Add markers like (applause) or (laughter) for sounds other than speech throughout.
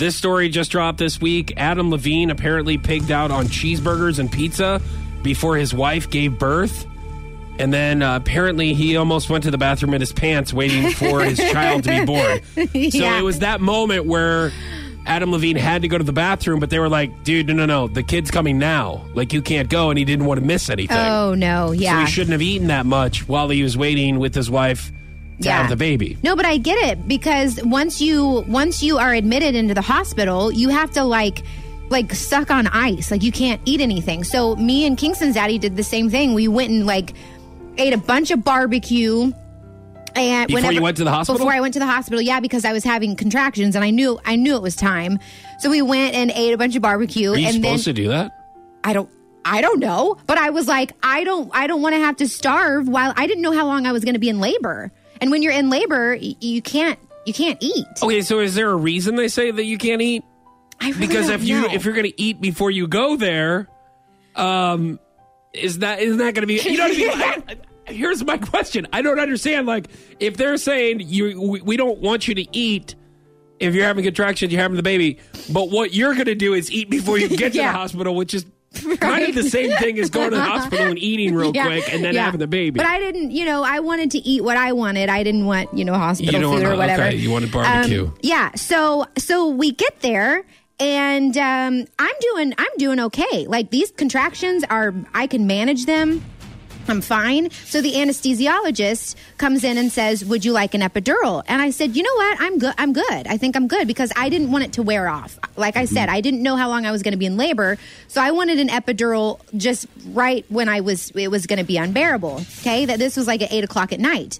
This story just dropped this week. Adam Levine apparently pigged out on cheeseburgers and pizza before his wife gave birth. And then uh, apparently he almost went to the bathroom in his pants waiting for his (laughs) child to be born. So Yeah. it was that moment where Adam Levine had to go to the bathroom, but they were like, dude, no, no, no, the kid's coming now. Like, you can't go. And he didn't want to miss anything. Oh no, So yeah. he shouldn't have eaten that much while he was waiting with his wife to Yeah. have the baby. No, but I get it because once you once you are admitted into the hospital, you have to like like suck on ice. Like you can't eat anything. So me and Kingston's daddy did the same thing. We went and like ate a bunch of barbecue. And Before whenever, you went to the hospital? Before I went to the hospital, yeah, because I was having contractions and I knew I knew it was time. So we went and ate a bunch of barbecue Are you and supposed then to do that? I don't I don't know, but I was like I don't I don't want to have to starve while I didn't know how long I was going to be in labor. And when you're in labor, y- you can't you can't eat. Okay, so is there a reason they say that you can't eat? I really Because don't if you know. if you're going to eat before you go there, um, is that isn't that going to be? You know what I mean? I- (laughs) I- here's my question. I don't understand. Like, if they're saying you, we, we don't want you to eat if you're having contractions, you're having the baby, but what you're going to do is eat before you get to (laughs) Yeah. the hospital, which is (laughs) kind of the same thing as going to the hospital and eating real (laughs) Yeah, quick and then yeah. having the baby. But I didn't, you know, I wanted to eat what I wanted. I didn't want, you know, hospital You food or whatever. okay, you wanted barbecue. Um, yeah. So so we get there and um, I'm doing I'm doing okay. Like these contractions are I can manage them. I'm fine. So the anesthesiologist comes in and says, "Would you like an epidural?" And I said, "You know what? I'm good. I'm good. I think I'm good because I didn't want it to wear off. Like I said, I didn't know how long I was going to be in labor, so I wanted an epidural just right when I was it was going to be unbearable. Okay, that this was like at eight o'clock at night.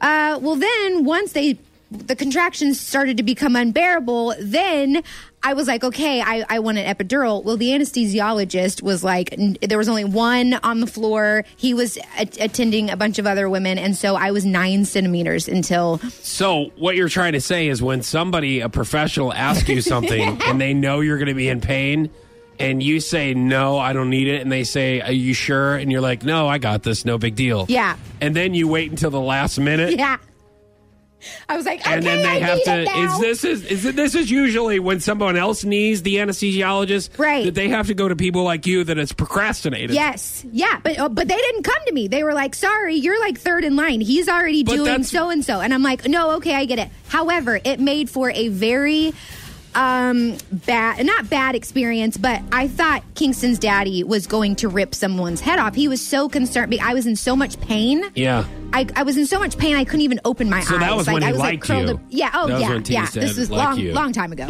Uh, well, then once they the contractions started to become unbearable, then I was like, okay, I, I want an epidural. Well, the anesthesiologist was like, n- there was only one on the floor. He was a- attending a bunch of other women, and so I was nine centimeters until So what you're trying to say is when somebody, a professional, asks you something (laughs) and they know you're going to be in pain, and you say no, I don't need it, and they say, "Are you sure?" and you're like, "No, I got this, no big deal." Yeah. And then you wait until the last minute. yeah. I was like, okay, And then they I have to. Is this is is it, this is usually when someone else needs the anesthesiologist, Right. That they have to go to people like you that it's procrastinated. Yes, yeah, but uh, but they didn't come to me. They were like, "Sorry, you're like third in line. He's already But doing so and so." And I'm like, "No, okay, I get it." However, it made for a very um bad not bad experience but i thought kingston's daddy was going to rip someone's head off he was so concerned i was in so much pain Yeah. I, I was in so much pain I couldn't even open my So eyes. that was when I he was like liked curled you. up. Yeah. Oh That was yeah. when Yeah. said This was like long you. long time ago.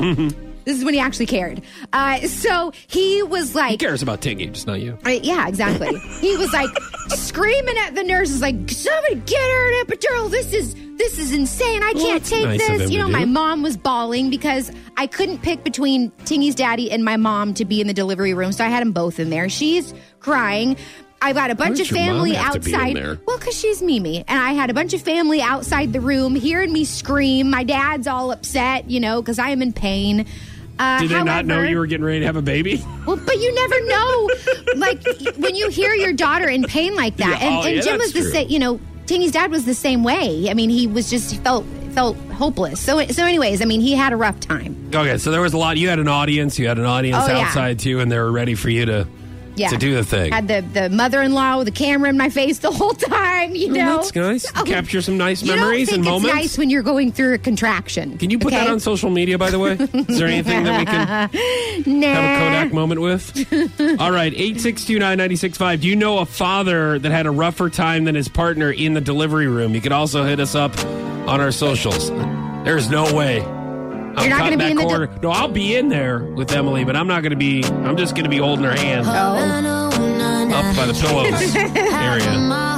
This is when he actually cared. Uh, so he was like, cares about Tingy? Just not you. I- yeah, exactly. (laughs) he was like screaming at the nurses, like, "Somebody get her an epidural! This is this is insane! I can't that's take nice of him this." You to know, do. my mom was bawling because I couldn't pick between Tingy's daddy and my mom to be in the delivery room, so I had them both in there. She's crying. I've got a bunch does of your mom family have to be in outside. there? Well, because she's Mimi, and I had a bunch of family outside the room hearing me scream. My dad's all upset, you know, because I am in pain. Uh, Did they not know you were getting ready to have a baby? well, but you never know. like when you hear your daughter in pain like that, Yeah, and, oh, and yeah, Jim was the same. You know, Tingy's dad was the same way. I mean, he was just he felt felt hopeless. So so, anyways, I mean, he had a rough time. Okay, so there was a lot. You had an audience. You had an audience Oh, yeah. outside too, and they were ready for you to Yeah, to do the thing. Had the the mother in law with the camera in my face the whole time. You oh, know, Oh, that's nice. Oh, Capture some nice you don't memories think and it's moments. nice when you're going through a contraction. Can you put that on social media, by the way? Is there anything that we can Nah. (laughs) have a Kodak moment with? (laughs) All right, 8629965. Do you know a father that had a rougher time than his partner in the delivery room? You could also hit us up on our socials. There's no way. I'm You're not gonna be that in the corner. no, I'll be in there with Emily, but I'm not going to be. I'm just going to be holding her hand Oh. up by the pillows (laughs) area.